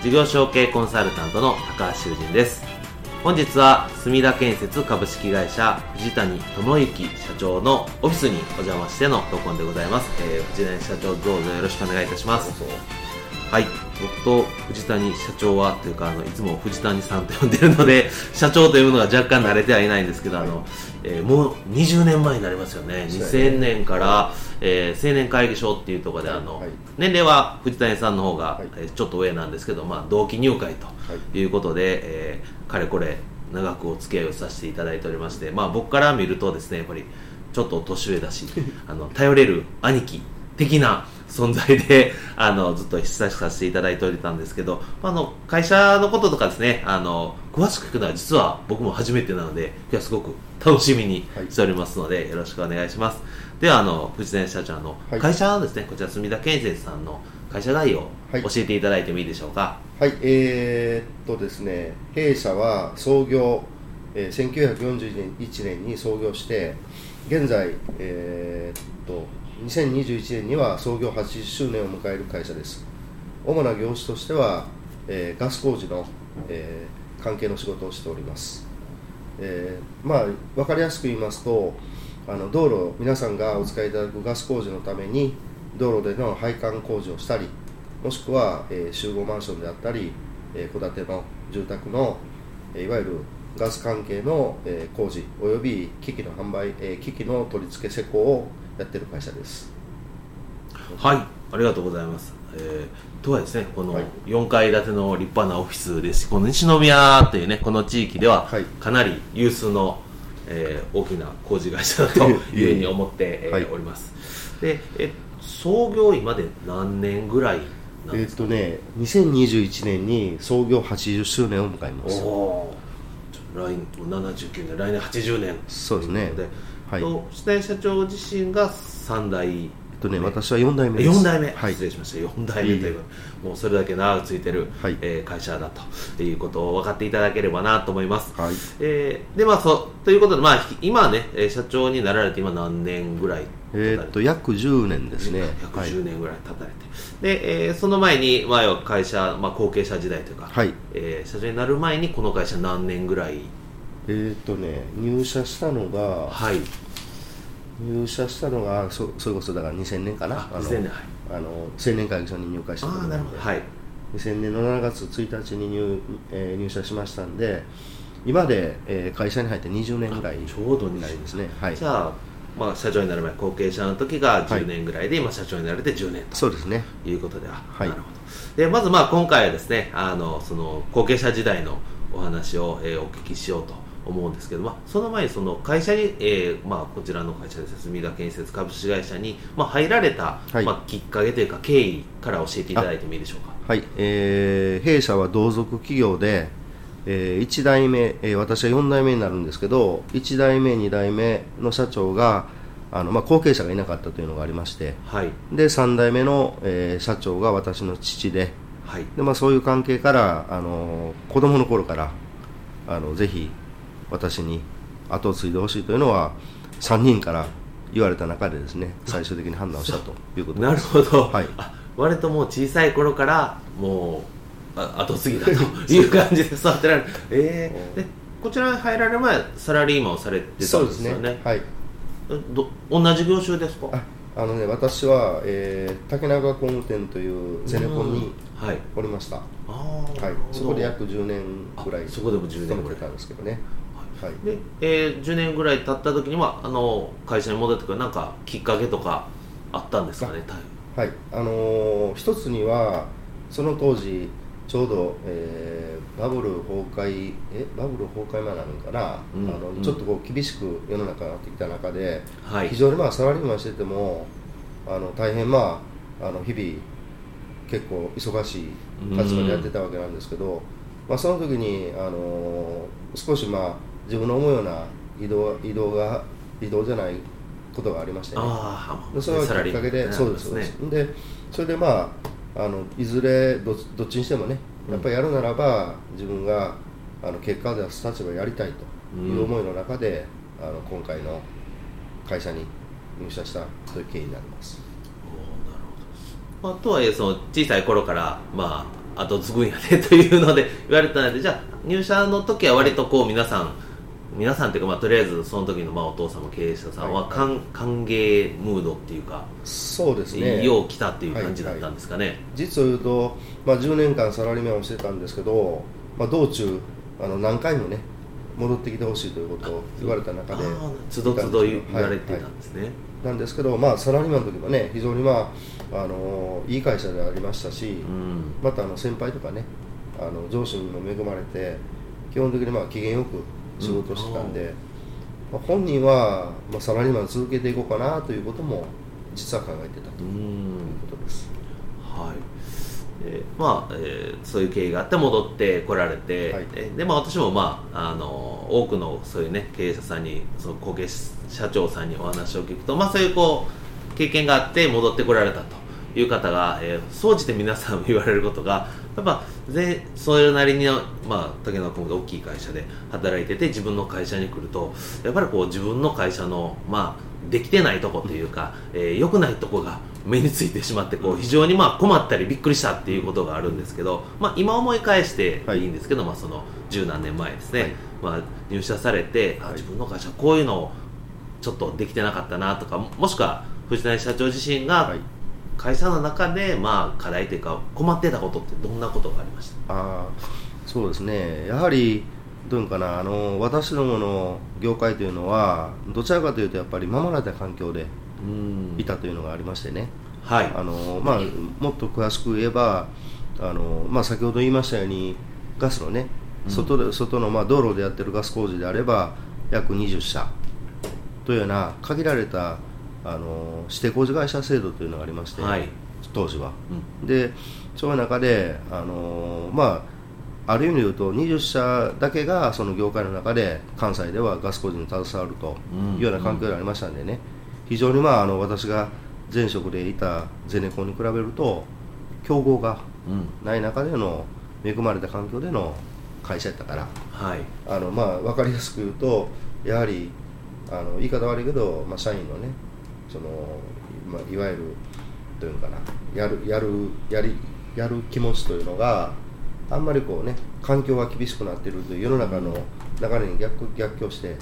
事業承継コンサルタントの高橋修人です。本日は墨田建設株式会社藤谷智之社長のオフィスにお邪魔しての録音でございます、えー、藤谷社長どうぞよろしくお願いいたします。はい。僕と藤谷社長はというかあのいつも藤谷さんと呼んでるので 社長というのが若干慣れてはいないんですけど、あのえー、もう20年前になりますよね。2000年から、えー、青年会議所っていうところであの、はい、年齢は藤谷さんの方が、はい、えー、ちょっと上なんですけど、まあ、同期入会とい。うことで、はい、えー、かれこれ長くお付き合いをさせていただいておりまして、まあ、僕から見るとですねやっぱりちょっと年上だし あの頼れる兄貴的な存在で あのずっと親しくさせていただいておりたんですけどあの会社のこととかですねあの詳しく聞くのは実は僕も初めてなので今日はすごく楽しみにしておりますので、はい、よろしくお願いしますではあの藤谷社長の会社ですね、はい、こちら墨田建設さんの会社概要を教えていただいてもいいでしょうか？はい、えー、っとですね弊社は創業、えー、1941年に創業して現在えー、っと2021年には創業80周年を迎える会社です。主な業種としては、えー、ガス工事の、えー、関係の仕事をしております、えー、まあ分かりやすく言いますとあの道路皆さんがお使いいただくガス工事のために道路での配管工事をしたりもしくは、えー、集合マンションであったり戸、えー、建ての住宅の、えー、いわゆるガス関係の、えー、工事および機器の販売、えー、機器の取り付け施工をやってる会社です。はいありがとうございます、えー、とはですねこの4階建ての立派なオフィスです。この西宮というねこの地域ではかなり有数の、えー、大きな工事会社だというふうに思って、えー、おります。でえ創業今で何年ぐらいえっとね2021年に創業80周年を迎えます来年79年来年80年。そうですね。はい、と下谷社長自身が3代とね、私は4代目です。4代目、はい、失礼しました。4代目という、もうそれだけ長くついてる、はい、えー、会社だということを分かっていただければなと思います、はい。えー、でまあそということで、まあ、今ね社長になられて今何年ぐらいえー、っと約10年ですね。約10年ぐらい経たれて、はい、で、えー、その前に前は会社、まあ、後継者時代というか、はい。えー、社長になる前にこの会社何年ぐらい？えっ、ー、とね入社したのが、はい、入社したのがそそれこそだから2000年かな？あの年、はい、あの青年会議所に入会したので、はい、2000年の7月1日に入,、えー、入社しましたんで今で、えー、会社に入って20年ぐらいちょうどになりますね、はい、じゃあまあ、社長になる前後継者の時が10年ぐらいで、はい、今社長になれて10年と。そうですね。いうことでは、はい、なるほど。でまずまあ今回はですねあのその後継者時代のお話を、えー、お聞きしようと思うんですけど、まあ、その前にその会社に、えーまあ、こちらの会社です墨田建設株式会社に、まあ、入られた、はい、まあ、きっかけというか経緯から教えていただいてもいいでしょうか？はい、えー、弊社は同族企業で、えー、1代目、えー、私は4代目になるんですけど1代目2代目の社長があの、まあ、後継者がいなかったというのがありまして、はい、で3代目の、えー、社長が私の父で,、はい。でまあ、そういう関係からあの子供の頃からあのぜひ私に後を継いでほしいというのは3人から言われた中でですね最終的に判断をしたということです。なるほど、はい、割ともう小さい頃からもう後継ぎだという感じで育てられる。えー、でこちらに入られる前サラリーマンをされてたんですよね。そうですね。はい。ど同じ業種ですか？あのね私は、えー、竹中工務店というゼネコンにおりました、はい、そこで約10年ぐらいそこでも10年ぐらい。たんですけどねはい。で、えー10年ぐらい経った時にはあの会社に戻ってくるなんかきっかけとかあったんですかねはい。あのー一つにはその当時ちょうど、えーバブル崩壊えバブル崩壊前なのかな、うんあのうん。ちょっとこう厳しく世の中がなってきた中で、はい。非常にまあサラリーマンしててもあの大変まああの日々結構忙しい立場でやってたわけなんですけど、まあ、その時にあの少しまあ自分の思うような移動移動が移動じゃないことがありましてね。それがきっかけで、そうですそうです。でそれでまああのいずれどどっちにしてもねやっぱりやるならば自分があの結果を出す立場をやりたいという思いの中で、あの今回の会社に入社したという経緯になります。おーなるほど、まあ、とはいえその小さい頃からまあ後継ぐんやねというので言われたのでじゃあ入社の時は割とこう皆さん皆さんというか、まあ、とりあえずその時のまあお父様経営者さんははい。歓,、歓迎ムードっていうか、そうですね。よう来たっていう感じだったんですかね、実を言うと、まあ、10年間サラリーマンをしてたんですけど、まあ、道中あの何回もね戻ってきてほしいということを言われた中でつどつど言言われてたんですね、なんですけど、まあ、サラリーマンの時もね非常に、まあ、あのいい会社でありましたし、うん。またあの先輩とかねあの上司にも恵まれて基本的にまあ機嫌よく仕事をしてたんで、まあ、本人は、まあ、サラリーマン続けていこうかなということも実は考えてたとういうんことです。はい。でまあえーそういう経緯があって戻ってこられて、はい。ででまあ、私も、まあ、あの多くのそういう、ね、経営者さんにその後継社長さんにお話を聞くと、まあ、そういうこう経験があって戻ってこられたという方が、えー総じて皆さん言われることがやっぱぜそれなりに、まあ、竹野君が大きい会社で働いてて自分の会社に来るとやっぱりこう自分の会社の、まあ、できてないところというか、えー良くないところが目についてしまってこう非常にまあ困ったりびっくりしたっていうことがあるんですけど、まあ、今思い返してい。いんですけど、まあ、その十何年前ですね、はい。まあ、入社されて、あはい。自分の会社こういうのをちょっとできてなかったなとかもしくは藤谷社長自身がはい会社の中でまあ課題というか困ってたことってどんなことがありました？あーそうですね。やはりどういうのかな。あの私どもの業界というのはどちらかというとやっぱり守られた環境でうん。いたというのがありましてね、はい。あのまあ、もっと詳しく言えばあの、まあ、先ほど言いましたようにガスのね外で外のまあ道路でやってるガス工事であれば約20社というような限られたあの指定工事会社制度というのがありまして、はい。当時は。うん。でそういう中で、あのまあ、ある意味で言うと20社だけがその業界の中で関西ではガス工事に携わるというような環境でありましたんでね、非常に、まあ、あの私が前職でいたゼネコンに比べると競合がうん。ない中での恵まれた環境での会社やったから。はい。あの、まあ、分かりやすく言うとやはりあの言い方悪いけど、まあ、社員のねその、まあ、いわゆるというのかなやるやるやりやる気持ちというのがあんまりこうね環境が厳しくなっているという世の中の流れに逆逆行して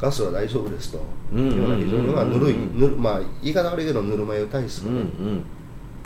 ガスは大丈夫ですとうん。いうような非常にまあぬるいうんぬるまあ言い方悪いけどぬるま湯体質うんうがねん。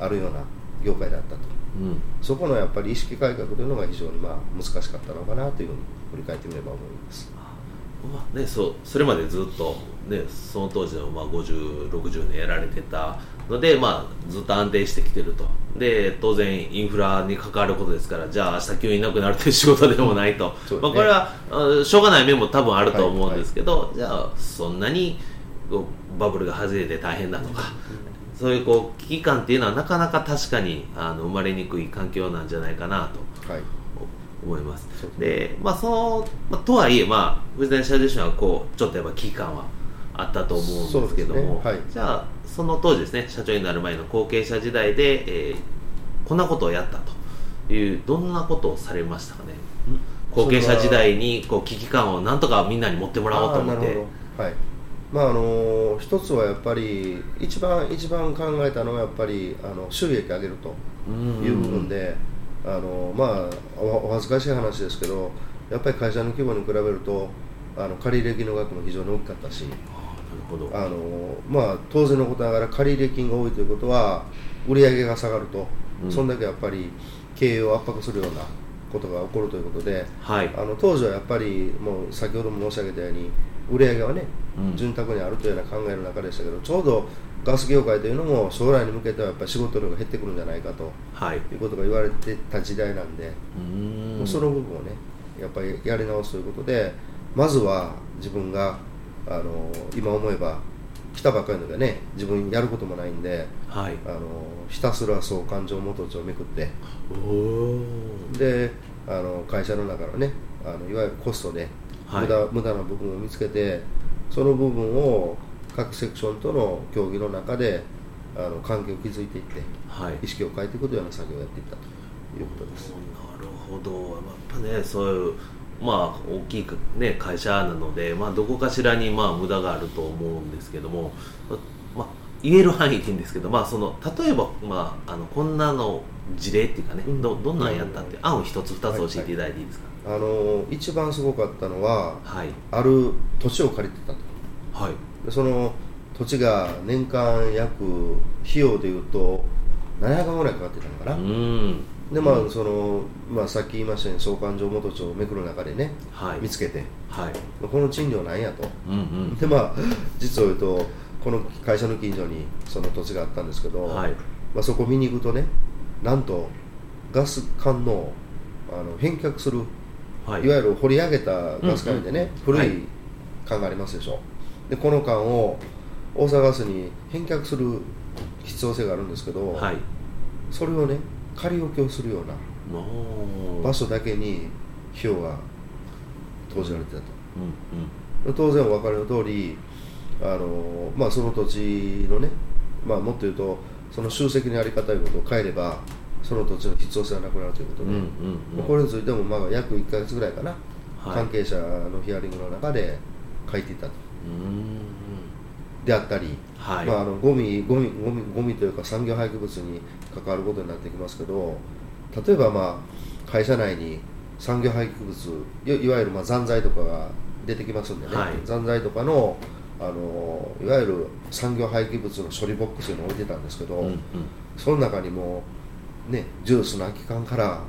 あるような業界だったと。うん。そこのやっぱり意識改革というのが非常にまあ難しかったのかなというふうに振り返ってみれば思います。まあね、そうそれまでずっと、ね、その当時のまあ5060年やられてたので、まあ、ずっと安定してきてると。で当然インフラに関わることですからじゃあ明日急にいなくなるという仕事でもないと、ね。まあ、これはあしょうがない面も多分あると思うんですけど、じゃあそんなにバブルが外れて大変だとか、そういうこう危機感っていうのはなかなか確かにあの生まれにくい環境なんじゃないかなと。はい思います。でまあ、その、まあ、とはいえ、まあ、藤谷社自身はこうちょっとやっぱ危機感はあったと思うんですけども、ね。はい。じゃあその当時ですね社長になる前の後継者時代で、えーこんなことをやったと。いうどんなことをされましたかね？後継者時代にこう危機感をなんとかみんなに持ってもらおうと思って。はい。まああの一つはやっぱり一番一番考えたのはやっぱりあの収益上げるという部分で、あのまあおお恥ずかしい話ですけどやっぱり会社の規模に比べるとあの借入金の額も非常に大きかったしあーなるほど。あの、まあ、当然のことながら借入金が多いということは売上が下がると、うん。そんだけやっぱり経営を圧迫するようなことが起こるということで、はい。あの当時はやっぱりもう先ほども申し上げたように売り上げはね、うん。潤沢にあるというような考えの中でしたけどちょうどガス業界というのも将来に向けてはやっぱり仕事量が減ってくるんじゃないかとはい。いうことが言われてた時代なんで、うーんその部分をねやっぱりやり直すということでまずは自分があの今思えば来たばっかりの時はね自分やることもないんではい。あのひたすら総勘定元帳をめくって。であの会社の中のねあのいわゆるコストで、はい。無駄無駄な部分を見つけてその部分を各セクションとの協議の中であの関係を築いていってはい。意識を変えていくというような作業をやっていったということです。なるほど、やっぱね、そういう、まあ、大きいか、ね、会社なので、まあ、どこかしらに、まあ、無駄があると思うんですけども、まあ、言える範囲でいいんですけど、まあ、その例えば、まあ、あのこんなの事例っていうかね、うん。どどんなんやったって、案を一つ二つ教えていただいていいですか？あの一番すごかったのははい、ある土地を借りてたと。はい、でその土地が年間約費用でいうと700万ぐらいかかってたのかうな、ーん、でまあうん。その、まあ、さっき言いましたように総勘定元帳をめくる中でねはい、見つけて。はい、この賃料なんやと。うんうん、でまあ実を言うとこの会社の近所にその土地があったんですけど、はい、まあ、そこ見に行くとねなんとガス管のあの返却するはい。いわゆる掘り上げたガス管でね、古うんはいい。管がありますでしょ。でこの管を大阪ガスに返却する必要性があるんですけど、はい、それをね仮置きをするような場所だけに費用が投じられてたと。うんうん、当然お分かりの通りあの、まあ、その土地のね、まあ、もっと言うとその集積のやり方ということを変えればその土地の必要性がなくなるということで、うんうんうん。これについてもまあ約1か月ぐらいかな、はい。関係者のヒアリングの中で書いていたとであったり、はい、まあ、あのゴミゴミゴミゴミというか産業廃棄物に関わることになってきますけど例えばまあ会社内に産業廃棄物いいわゆるまあ残材とかが出てきますんでね、はい。残材とかのあのいわゆる産業廃棄物の処理ボックスに置いてたんですけど、うんうん。その中にもねジュースの空き缶から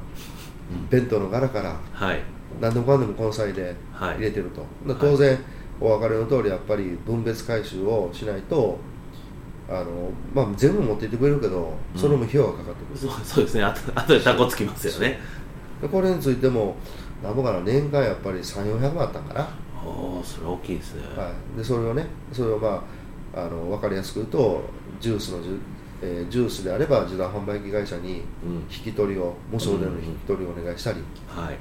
弁当の柄からはい。何でもかんでも根菜ではい。入れてると、だから当然、お分かりの通りやっぱり分別回収をしないとあの、まあ、全部持っていってくれるけどそれも費用がかかってくる、そうそうですね。あとあとでタコつきますよね。でこれについてもなんぼかな年間やっぱり3400万あったんかな、おおそれは大きいですね、はい、でそれをねそれをまああの分かりやすく言うとジュースのジュ,、えージュースであれば自動販売機会社にうん。引き取りを無償での引き取りをお願いしたり、はい。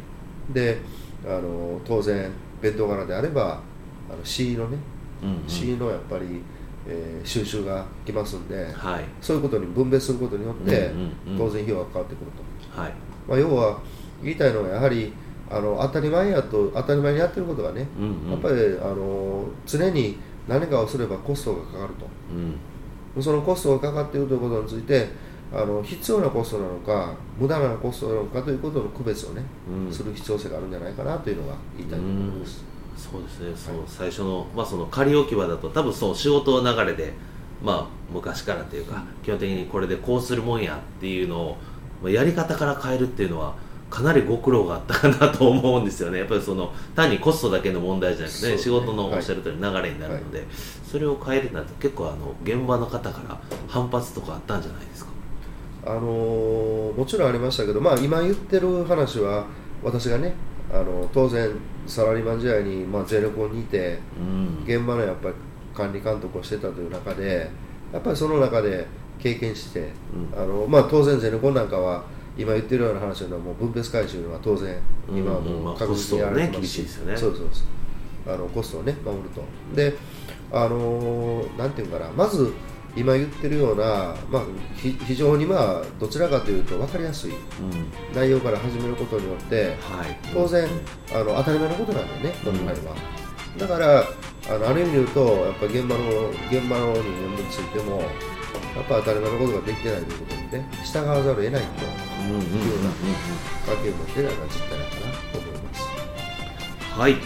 であの当然弁当柄であればあの C のねうんうん。C のやっぱり、えー収集が来ますんで、はい。そういうことに分別することによって、うんうんうん。当然費用がかかってくると、はい。まあ、要は言いたいのはやはりあの当たり前やと当たり前にやってることがね、うんうん。やっぱりあの常に何かをすればコストがかかるうん。とそのコストがかかっているということについてあの必要なコストなのか無駄なコストなのかということの区別をね、うん。する必要性があるんじゃないかなというのが言いたいところです。そうですね、その最初の,、まあその仮置き場だと、多分その仕事の流れで、まあ、昔からというか、基本的にこれでこうするもんやっていうのを、まあやり方から変えるっていうのは、かなりご苦労があったかなと思うんですよね、やっぱりその単にコストだけの問題じゃなくて、ね。仕事のおっしゃる通り流れになるので、それを変えるなんて、結構あの、現場の方から反発とかあったんじゃないですか？あのーもちろんありましたけど、まあ、今言ってる話は私がねあの当然サラリーマン時代に、まあ、ゼネコンにいてうん。現場のやっぱり管理監督をしてたという中でやっぱりその中で経験して、うん。あのまあ、当然ゼネコンなんかは今言ってるような話はもう分別回収は当然今はうんうんまあもう確実にやられてます。コストがね厳しいですよね。そうそうあのコストをね守ると。であのーなんていうかな。まず今言ってるような、まあ、ひ非常にまあどちらかというと分かりやすいうん。内容から始めることによってはい、当然あの当たり前のことなんだよね本来は、だからあのある意味で言うとやっぱ現場の現場の人間についてもやっぱ当たり前のことができてないということにね従わざるを得ないとうんうんうんうんうんいうような関係を持っているのが実態かなと思います。はい、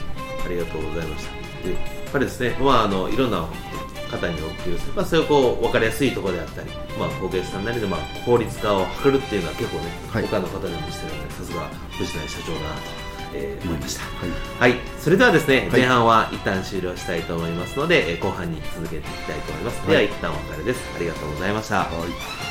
ありがとうございました。で、やっぱりですね、まああのいろんな方にお給する、まあ、それをこう分かりやすいところであったり、まあ、工芸士さんなりでまあ効率化を図るっていうのは結構ね、はい。他の方でもしてるのでさすが藤谷社長だなと、えー思いました、はい。はい、それではですね、はい。前半は一旦終了したいと思いますので、えー後半に続けていきたいと思います。でははい一旦お別れです。ありがとうございました。はい